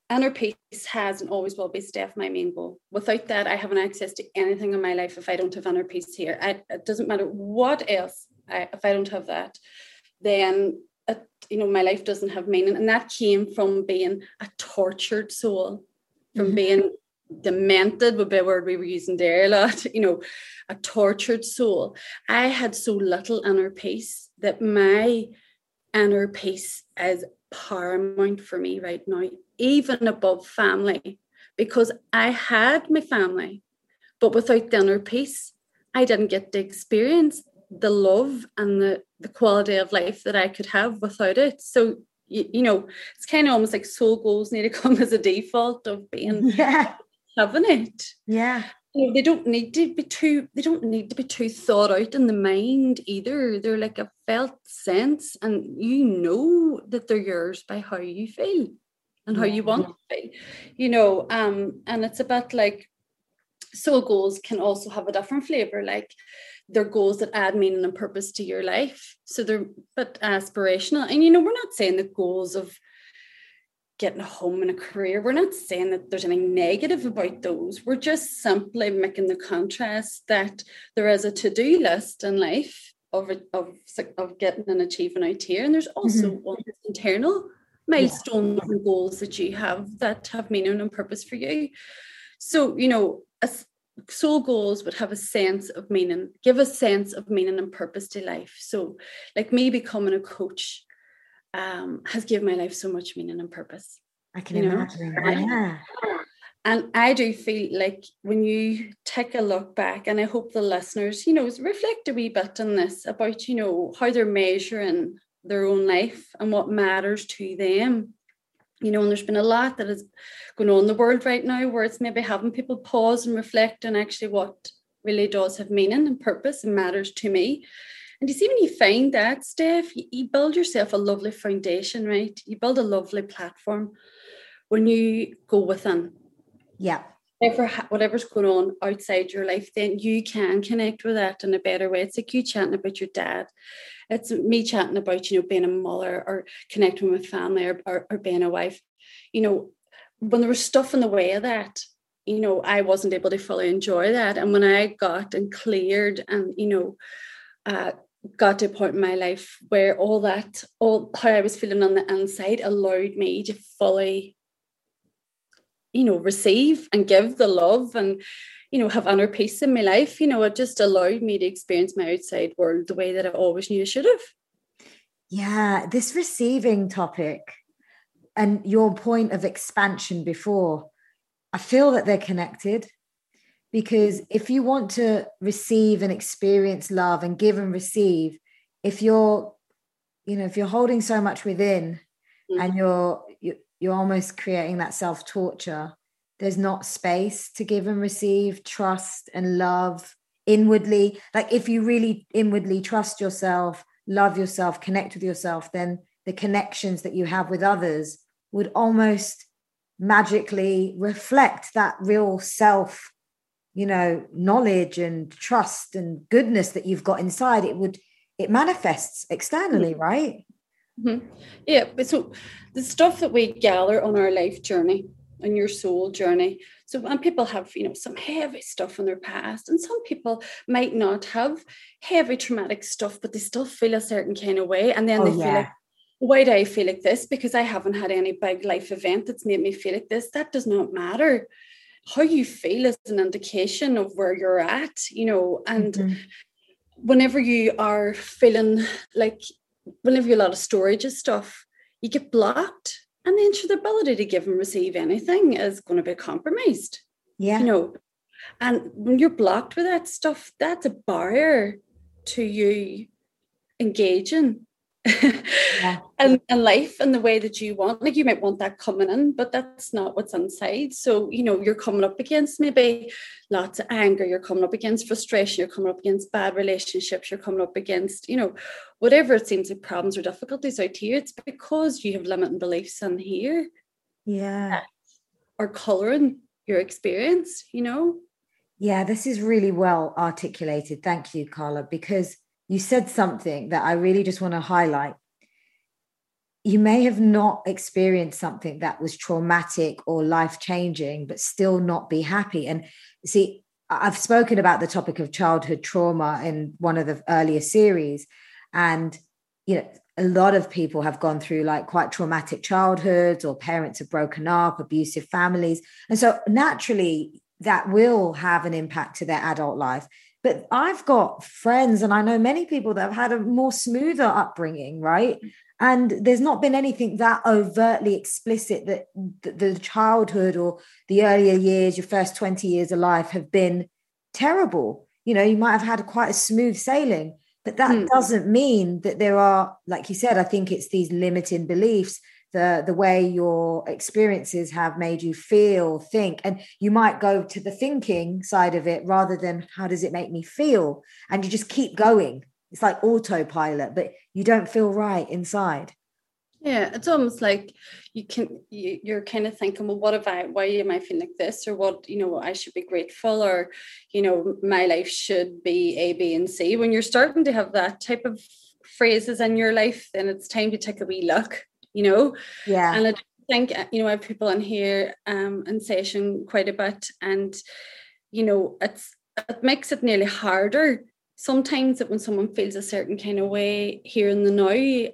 inner peace has and always will be Steph my main goal. Without that, I haven't access to anything in my life if I don't have inner peace here. I, it doesn't matter what else, I, if I don't have that, then it, you know my life doesn't have meaning. And that came from being a tortured soul, from mm-hmm. being demented would be a word we were using there a lot, *laughs* you know, a tortured soul. I had so little inner peace that my inner peace is paramount for me right now, even above family, because I had my family, but without the inner peace, I didn't get to experience the love and the, the quality of life that I could have without it. So you, you, know, it's kind of almost like soul goals need to *laughs* come as a default of being *laughs* yeah having it. Yeah. You know, they don't need to be too they don't need to be too thought out in the mind either. They're like a felt sense and you know that they're yours by how you feel and how you want to be, You know, um, and it's about like so goals can also have a different flavor. Like they're goals that add meaning and purpose to your life. So they're but aspirational. And you know, we're not saying the goals of getting a home and a career. We're not saying that there's anything negative about those. We're just simply making the contrast that there is a to-do list in life of of, of getting and achieving out here. And there's also mm-hmm. one internal milestones yeah. and goals that you have that have meaning and purpose for you. So, you know, as soul goals would have a sense of meaning, give a sense of meaning and purpose to life. So, like me becoming a coach um, has given my life so much meaning and purpose. I can you imagine. Know? Yeah. And I do feel like when you take a look back, and I hope the listeners, you know, reflect a wee bit on this about, you know, how they're measuring their own life and what matters to them. You know, and there's been a lot that is going on in the world right now where it's maybe having people pause and reflect on actually what really does have meaning and purpose and matters to me. And you see, when you find that, Steph, you, build yourself a lovely foundation, right? You build a lovely platform when you go within. Yeah. Whatever, whatever's going on outside your life, then you can connect with that in a better way. It's like you chatting about your dad. It's me chatting about, you know, being a mother or connecting with family or, or, or being a wife. You know, when there was stuff in the way of that, you know, I wasn't able to fully enjoy that. And when I got and cleared and, you know, uh, got to a point in my life where all that, all how I was feeling on the inside allowed me to fully, you know, receive and give the love and, you know, have inner peace in my life. You know, it just allowed me to experience my outside world the way that I always knew I should have. Yeah, this receiving topic and your point of expansion before, I feel that they're connected because if you want to receive and experience love and give and receive, if you're, you know, if you're holding so much within mm-hmm. and you're, you're almost creating that self torture, there's not space to give and receive trust and love inwardly. Like if you really inwardly trust yourself, love yourself, connect with yourself, then the connections that you have with others would almost magically reflect that real self you know knowledge and trust and goodness that you've got inside it would it manifests externally right mm-hmm. yeah but so the stuff that we gather on our life journey on your soul journey so and people have you know some heavy stuff in their past and some people might not have heavy traumatic stuff but they still feel a certain kind of way and then oh, they yeah. feel like why do I feel like this? Because I haven't had any big life event that's made me feel like this. That does not matter. How you feel is an indication of where you're at, you know, and mm-hmm. whenever you are feeling like whenever you have a lot of storage of stuff, you get blocked. And then sure, the ability to give and receive anything is going to be compromised. Yeah. You know, and when you're blocked with that stuff, that's a barrier to you engaging yeah. *laughs* and, and life and the way that you want. Like you might want that coming in, but that's not what's inside. So, you know, you're coming up against maybe lots of anger, you're coming up against frustration, you're coming up against bad relationships, you're coming up against, you know, whatever it seems like problems or difficulties out here. It's because you have limiting beliefs in here. Yeah. Or colouring your experience, you know? Yeah, this is really well articulated. Thank you, Carla, because you said something that I really just want to highlight. You may have not experienced something that was traumatic or life changing, but still not be happy. And see, I've spoken about the topic of childhood trauma in one of the earlier series. And, you know, a lot of people have gone through like quite traumatic childhoods or parents have broken up, abusive families. And so naturally, that will have an impact to their adult life. But I've got friends, and I know many people that have had a more smoother upbringing, right? And there's not been anything that overtly explicit that the childhood or the earlier years, your first 20 years of life have been terrible. You know, you might have had quite a smooth sailing, but that mm. doesn't mean that there are, like you said, I think it's these limiting beliefs the the way your experiences have made you feel think and you might go to the thinking side of it rather than how does it make me feel? And you just keep going. It's like autopilot but you don't feel right inside. Yeah it's almost like you can you, you're kind of thinking well what if i why am i feeling like this? Or what you know i should be grateful or you know my life should be a b and c. When you're starting to have that type of phrases in your life then it's time to take a wee look you know? Yeah. And I think, uh, you know, I have people in here um, in session quite a bit and, you know, it's, it makes it nearly harder sometimes that when someone feels a certain kind of way here in the now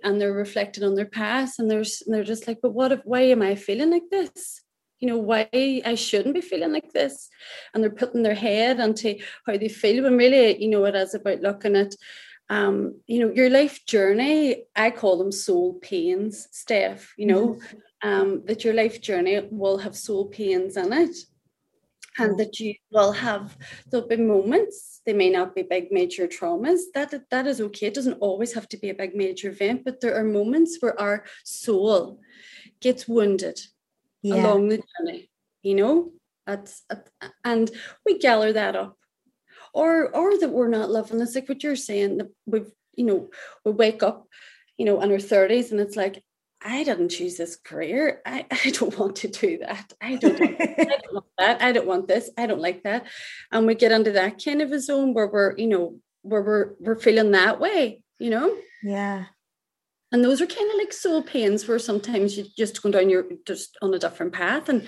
and they're reflecting on their past and they're, they're just like, but what if, why am I feeling like this? You know, why I shouldn't be feeling like this. And they're putting their head onto how they feel when really, you know, it is about looking at um, you know, your life journey, I call them soul pains, Steph, you know, mm-hmm. um, that your life journey will have soul pains in it. And that you will have there'll be moments, they may not be big major traumas. That that is okay. It doesn't always have to be a big major event, but there are moments where our soul gets wounded yeah. along the journey, you know. That's and we gather that up or or that we're not loving this like what you're saying that we've you know, we wake up, you know, in our 30s and it's like, I didn't choose this career. I, *laughs* I don't want to do that. I don't, want, I don't *laughs* want that. I don't want this. I don't like that. And we get into that kind of a zone where we're, you know, where we're we're feeling that way, you know? Yeah. And those are kind of like soul pains where sometimes you just go down your just on a different path. And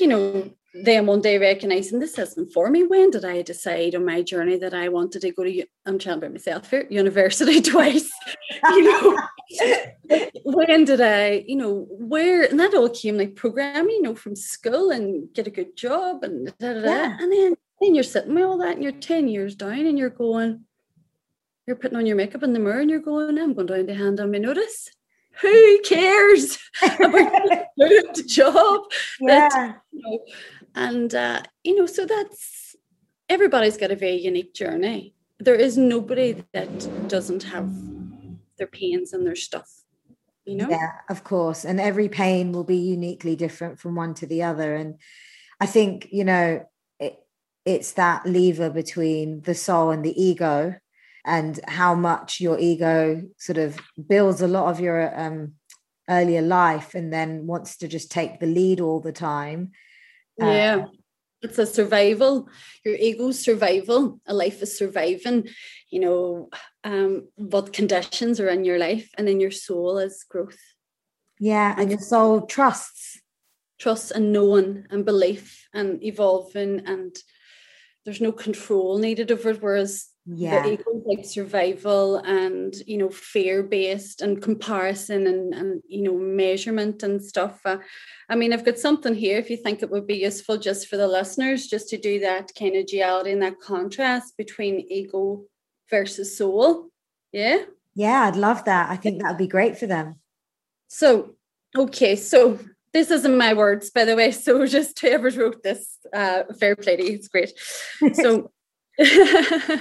you know, then one day recognizing this isn't for me. When did I decide on my journey that I wanted to go to I'm trying about myself here, university *laughs* twice? you know, *laughs* when did I, you know, where and that all came like programming, you know, from school and get a good job and da, da, da. Yeah. and then then you're sitting with all that and you're 10 years down and you're going, you're putting on your makeup in the mirror and you're going, I'm going down to hand on my notice who cares *laughs* about the job? Yeah. That, you know, and uh, you know, so that's everybody's got a very unique journey. There is nobody that doesn't have their pains and their stuff. You know? Yeah, of course. And every pain will be uniquely different from one to the other. And I think, you know, it, it's that lever between the soul and the ego and how much your ego sort of builds a lot of your um, earlier life and then wants to just take the lead all the time. Yeah. Uh, it's a survival, your ego's survival, a life is surviving, you know, um, what conditions are in your life, and then your soul is growth. Yeah, and your soul trusts. Trust and knowing and belief and evolving and there's no control needed over it. Whereas yeah. the ego like survival and you know fear based and comparison and and you know measurement and stuff uh, i mean i've got something here if you think it would be useful just for the listeners just to do that kind of duality and that contrast between ego versus soul. Yeah? Yeah i'd love that. I think that would be great for them. So okay so this isn't my words by the way *laughs* so just whoever wrote this uh fair play to you it's great. So *laughs*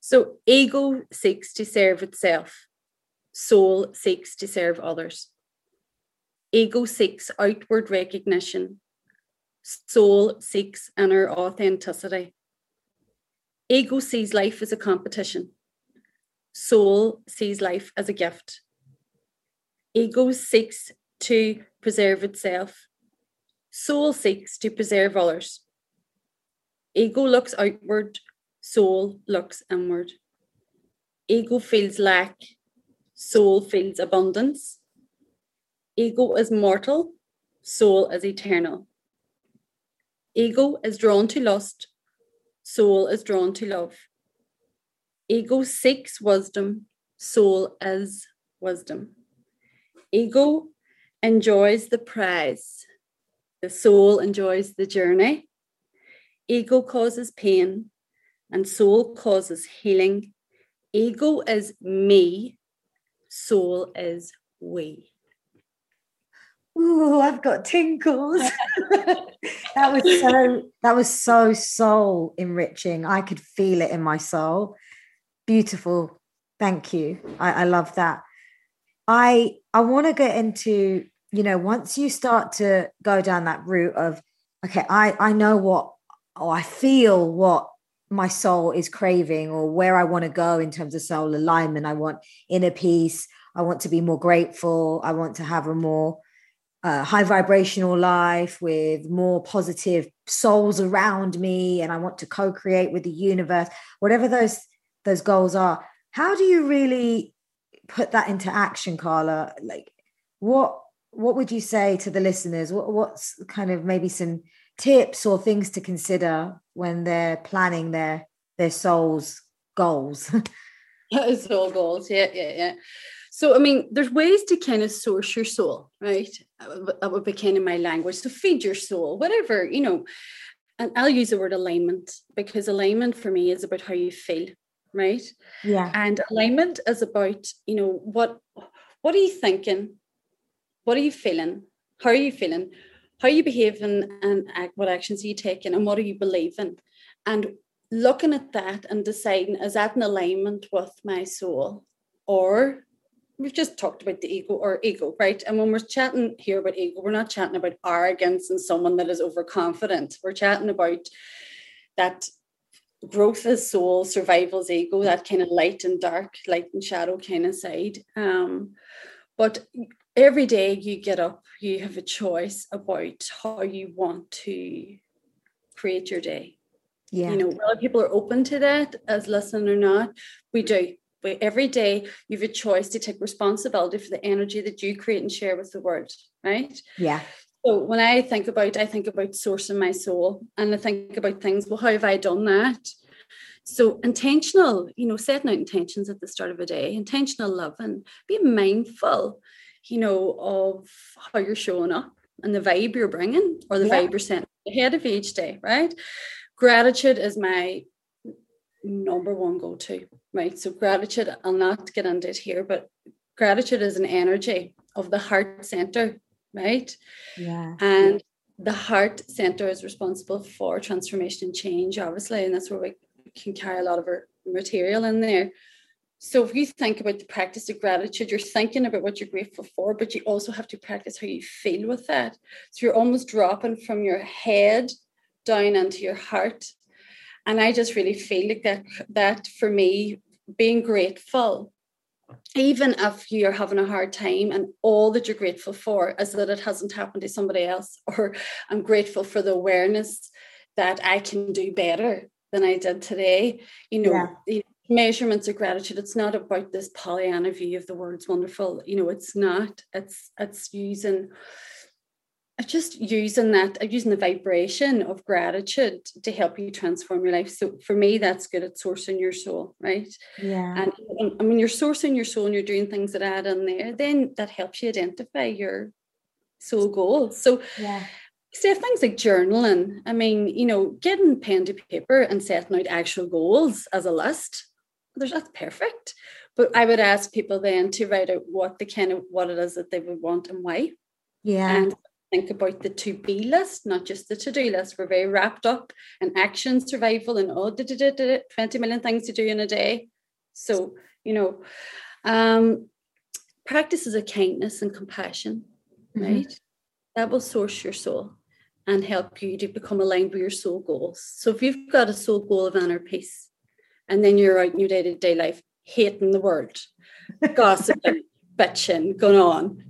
so ego seeks to serve itself, soul seeks to serve others. Ego seeks outward recognition, soul seeks inner authenticity. Ego sees life as a competition, soul sees life as a gift. Ego seeks to preserve itself, soul seeks to preserve others. Ego looks outward, soul looks inward. Ego feels lack, soul feels abundance. Ego is mortal, soul is eternal. Ego is drawn to lust, soul is drawn to love. Ego seeks wisdom, soul is wisdom. Ego enjoys the prize, the soul enjoys the journey. Ego causes pain, and soul causes healing. Ego is me, soul is we. Ooh, I've got tinkles. *laughs* that was so that was so soul enriching. I could feel it in my soul. Beautiful. Thank you. I, I love that. I I want to get into, you know, once you start to go down that route of, okay, I I know what or I feel what my soul is craving or where I want to go in terms of soul alignment. I want inner peace. I want to be more grateful. I want to have a more uh, high vibrational life with more positive souls around me, and I want to co-create with the universe. Whatever those those goals are, how do you really put that into action, Carla? Like, what what would you say to the listeners? What, what's kind of maybe some tips or things to consider when they're planning their their soul's goals. That is *laughs* *laughs* soul goals yeah yeah yeah. So i mean there's ways to kind of source your soul right? That would be kind of my language. So feed your soul whatever you know. And i'll use the word alignment because alignment for me is about how you feel right? Yeah. And alignment is about you know what what are you thinking? What are you feeling? How are you feeling how you behaving and act, what actions are you taking and what are you believing and looking at that and deciding is that in alignment with my soul? Or we've just talked about the ego or ego right? And when we're chatting here about ego we're not chatting about arrogance and someone that is overconfident. We're chatting about that growth is soul, survival is ego, that kind of light and dark, light and shadow kind of side. Um, but every day you get up, you have a choice about how you want to create your day. Yeah. You know, whether people are open to that as listening or not, we do. But every day you have a choice to take responsibility for the energy that you create and share with the world, right? Yeah. So when I think about, I think about sourcing my soul and I think about things, well, how have I done that? So intentional, you know, setting out intentions at the start of a day, intentional love and being mindful, you know, of how you're showing up and the vibe you're bringing or the yeah. vibe you're sending ahead of each day, right? Gratitude is my number one go to, right? So gratitude, I'll not get into it here, but gratitude is an energy of the heart center right? Yeah. And the heart center is responsible for transformation and change, obviously, and that's where we can carry a lot of our material in there. So if you think about the practice of gratitude, you're thinking about what you're grateful for, but you also have to practice how you feel with that. So you're almost dropping from your head down into your heart. And I just really feel like that that for me, being grateful even if you're having a hard time and all that you're grateful for is that it hasn't happened to somebody else *laughs* or i'm grateful for the awareness that i can do better than i did today you know yeah. Measurements of gratitude. It's not about this pollyanna view of the words wonderful you know it's not. It's it's using just using that uh, using the vibration of gratitude to help you transform your life. So for me that's good. At sourcing your soul right? Yeah. And, and I mean you're sourcing your soul and you're doing things that add in there then that helps you identify your soul goals. So yeah. say things like journaling i mean you know getting pen to paper and setting out actual goals as a list there's that's perfect but i would ask people then to write out what the kind of what it is that they would want and why yeah and think about the to be list, not just the to do list. We're very wrapped up in action, survival, and all oh, 20 million things to do in a day. So, you know, um, practices of kindness and compassion, mm-hmm. right? That will source your soul and help you to become aligned with your soul goals. So, if you've got a soul goal of inner peace, and then you're out in your day to day life hating the world, *laughs* gossiping, bitching, going on,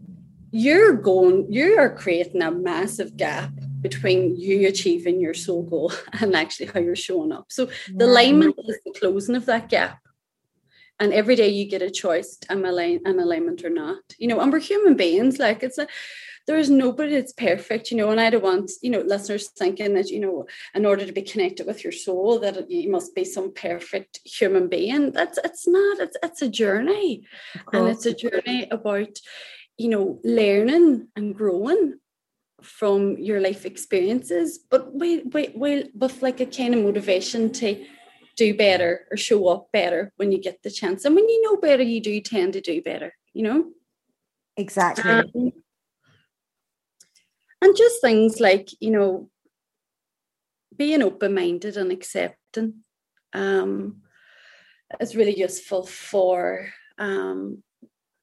you're going, you are creating a massive gap between you achieving your soul goal *laughs* and actually how you're showing up. So the alignment is the closing of that gap. And every day you get a choice, am I in alignment or not? You know, and we're human beings. Like it's a there's nobody that's perfect, you know, and I don't want, you know, listeners thinking that, you know, in order to be connected with your soul, that you must be some perfect human being. That's it's not, it's it's a journey. And it's a journey about you know, learning and growing from your life experiences, but wait, wait, wait, with like a kind of motivation to do better or show up better when you get the chance. And when you know better, you do tend to do better, you know? Exactly. Um, and just things like, you know, being open minded and accepting um, is really useful for um,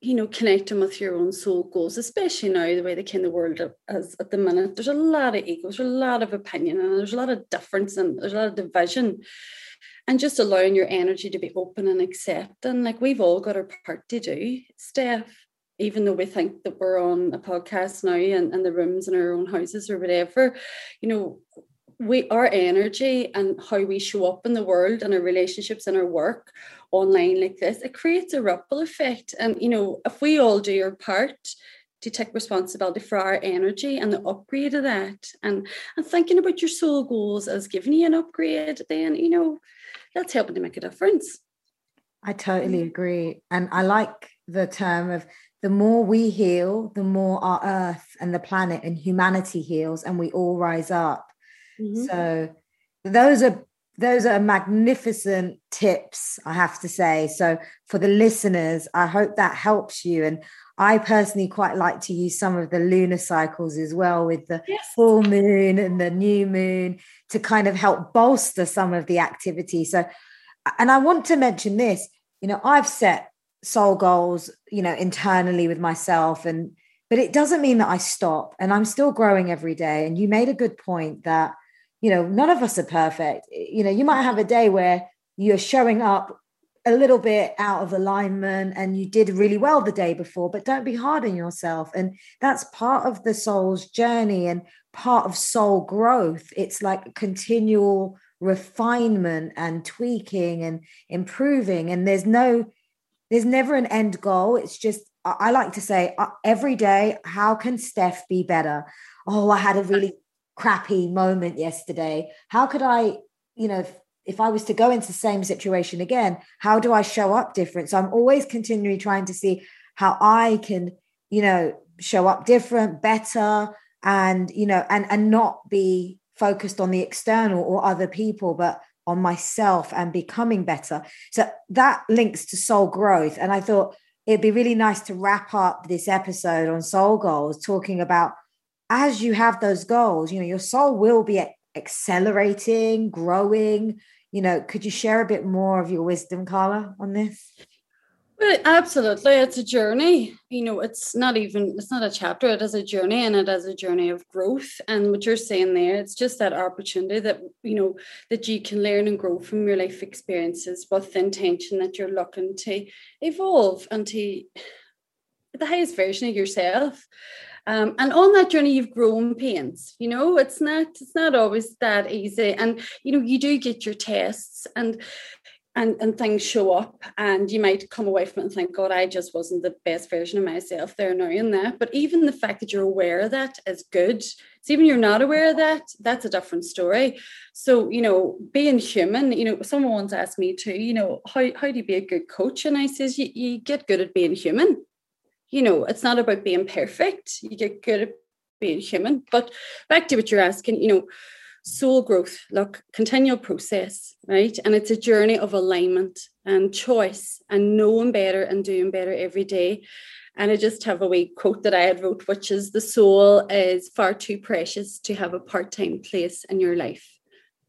you know, connecting with your own soul goals, especially now the way the kind of world is at the minute. There's a lot of egos, a lot of opinion, and there's a lot of difference, and there's a lot of division. And just allowing your energy to be open and accepting. Like we've all got our part to do, Steph. Even though we think that we're on a podcast now and, and the rooms in our own houses or whatever, you know, we our energy and how we show up in the world and our relationships and our work online like this, it creates a ripple effect. And, you know, if we all do our part to take responsibility for our energy and the upgrade of that, and, and thinking about your soul goals as giving you an upgrade, then, you know, that's helping to make a difference. I totally mm. agree. And I like the term of the more we heal, the more our earth and the planet and humanity heals, and we all rise up. Mm-hmm. So, those are those are magnificent tips, I have to say. So, for the listeners, I hope that helps you. And I personally quite like to use some of the lunar cycles as well with the yes. full moon and the new moon to kind of help bolster some of the activity. So, and I want to mention this you know, I've set soul goals, you know, internally with myself, and but it doesn't mean that I stop and I'm still growing every day. And you made a good point that you know, none of us are perfect. You know, you might have a day where you're showing up a little bit out of alignment and you did really well the day before, but don't be hard on yourself. And that's part of the soul's journey and part of soul growth. It's like continual refinement and tweaking and improving. And there's no, there's never an end goal. It's just, I like to say uh, every day, how can Steph be better? Oh, I had a really crappy moment yesterday. How could I, you know, if I was to go into the same situation again, how do I show up different? So I'm always continually trying to see how I can, you know, show up different, better, and you know, and and not be focused on the external or other people, but on myself and becoming better. So that links to soul growth. And I thought it'd be really nice to wrap up this episode on soul goals, talking about as you have those goals, you know, your soul will be accelerating, growing. You know, could you share a bit more of your wisdom, Carla, on this? Absolutely. It's a journey. You know, it's not even, it's not a chapter, it is a journey and it is a journey of growth. And what you're saying there, it's just that opportunity that, you know, that you can learn and grow from your life experiences with the intention that you're looking to evolve and to the highest version of yourself. Um, and on that journey, you've grown pains. You know, it's not it's not always that easy. And you know, you do get your tests and and and things show up and you might come away from it and think god i just wasn't the best version of myself there now in that but even the fact that you're aware of that is good. So even you're not aware of that that's a different story. So you know being human you know someone once asked me too you know how, how do you be a good coach? And i says you, you get good at being human. You know, it's not about being perfect. You get good at being human. But back to what you're asking, you know, soul growth, look, continual process, right? And it's a journey of alignment and choice and knowing better and doing better every day. And I just have a wee quote that I had wrote, which is the soul is far too precious to have a part-time place in your life.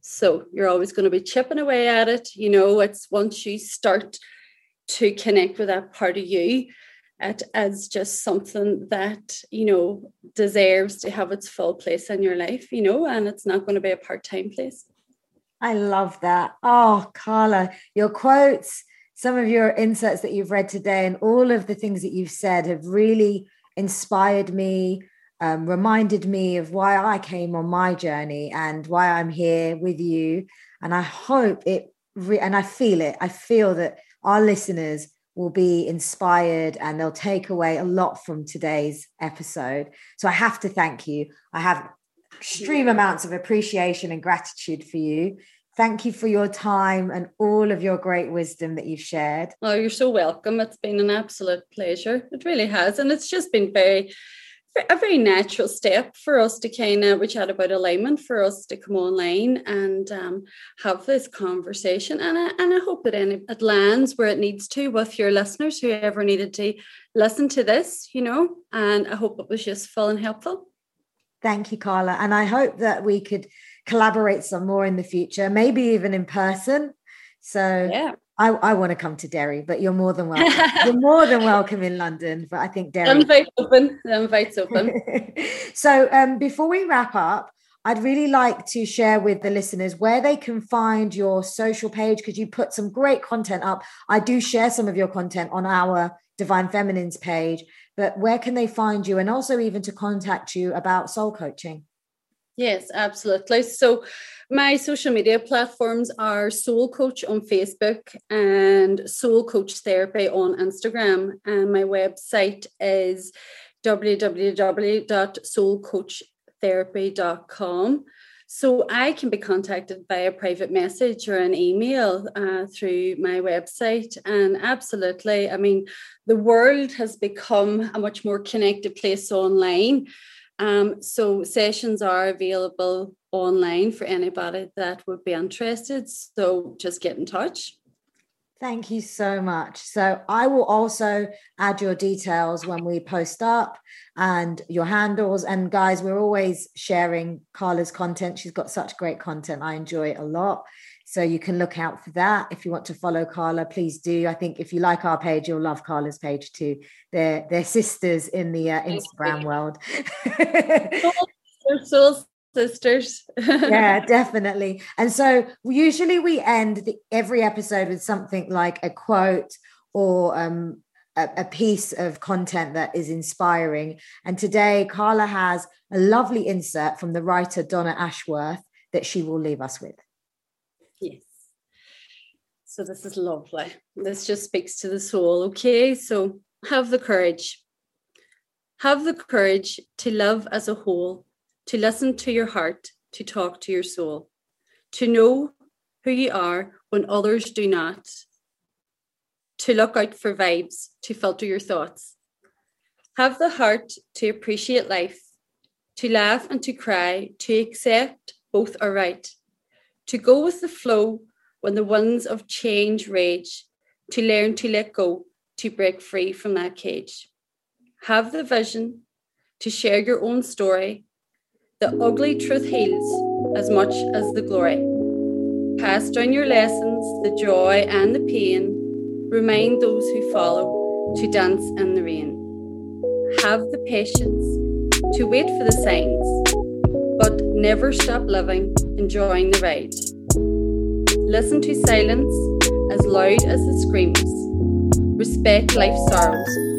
So you're always going to be chipping away at it. You know, it's once you start to connect with that part of you, at as just something that you know deserves to have its full place in your life you know and it's not going to be a part-time place. I love that. Oh carla your quotes some of your inserts that you've read today and all of the things that you've said have really inspired me um, reminded me of why i came on my journey and why i'm here with you. And i hope it re- and i feel it. I feel that our listeners will be inspired and they'll take away a lot from today's episode. So I have to thank you. I have extreme amounts of appreciation and gratitude for you. Thank you for your time and all of your great wisdom that you've shared. Oh, you're so welcome. It's been an absolute pleasure. It really has. And it's just been very a very natural step for us to kind of we chat about alignment for us to come online and um, have this conversation. And I, and I hope that it lands where it needs to with your listeners whoever needed to listen to this you know and I hope it was useful and helpful. Thank you Carla. And I hope that we could collaborate some more in the future maybe even in person. So yeah I, I want to come to Derry, but you're more than welcome. you're more than welcome in London, but I think Derry. The invite's open. The invite's open. *laughs* so um, before we wrap up, I'd really like to share with the listeners where they can find your social page because you put some great content up. I do share some of your content on our Divine Feminines page, but where can they find you and also even to contact you about soul coaching? Yes, absolutely. So my social media platforms are Soul Coach on Facebook and Soul Coach Therapy on Instagram. And my website is www.soulcoachtherapy.com. So I can be contacted by a private message or an email uh, through my website. And absolutely, I mean, the world has become a much more connected place online. Um, so sessions are available online for anybody that would be interested. So just get in touch. Thank you so much. So I will also add your details when we post up and your handles. And guys, we're always sharing Carla's content. She's got such great content. I enjoy it a lot. So you can look out for that. If you want to follow Carla, please do. I think if you like our page, you'll love Carla's page too. They're they're sisters in the uh, Instagram world. *laughs* Soul sisters. yeah, *laughs* definitely. And so usually we end the, every episode with something like a quote or um, a, a piece of content that is inspiring. And today, Carla has a lovely insert from the writer Donna Ashworth that she will leave us with. Yes. So this is lovely. This just speaks to the soul. Okay. So have the courage. Have the courage to love as a whole, to listen to your heart, to talk to your soul, to know who you are when others do not, to look out for vibes, to filter your thoughts. Have the heart to appreciate life, to laugh and to cry, to accept both are right, to go with the flow when the winds of change rage, to learn to let go, to break free from that cage. Have the vision to share your own story. The ugly truth heals as much as the glory. Pass down your lessons, the joy and the pain. Remind those who follow to dance in the rain. Have the patience to wait for the signs, but never stop living, enjoying the ride. Listen to silence as loud as the screams. Respect life's sorrows